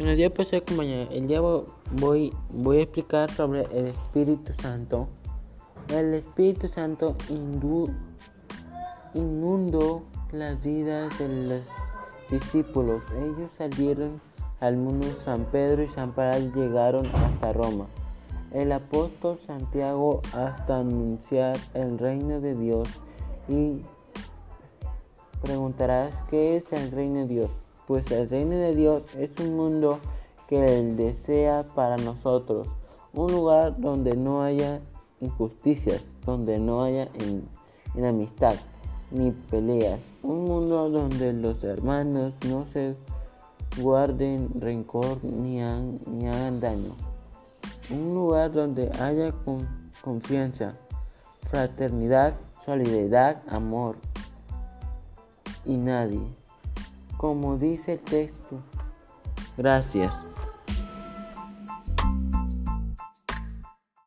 Buenos días, pues, compañeros. El día voy, voy a explicar sobre el Espíritu Santo. El Espíritu Santo inundó las vidas de los discípulos. Ellos salieron al mundo. San Pedro y San Pablo llegaron hasta Roma. El apóstol Santiago hasta anunciar el reino de Dios. Y preguntarás, ¿qué es el reino de Dios? Pues el reino de Dios es un mundo que Él desea para nosotros, un lugar donde no haya injusticias, donde no haya enemistad ni peleas, un mundo donde los hermanos no se guarden rencor ni, hagan daño, un lugar donde haya confianza, fraternidad, solidaridad, amor y nadie como dice el texto. Gracias.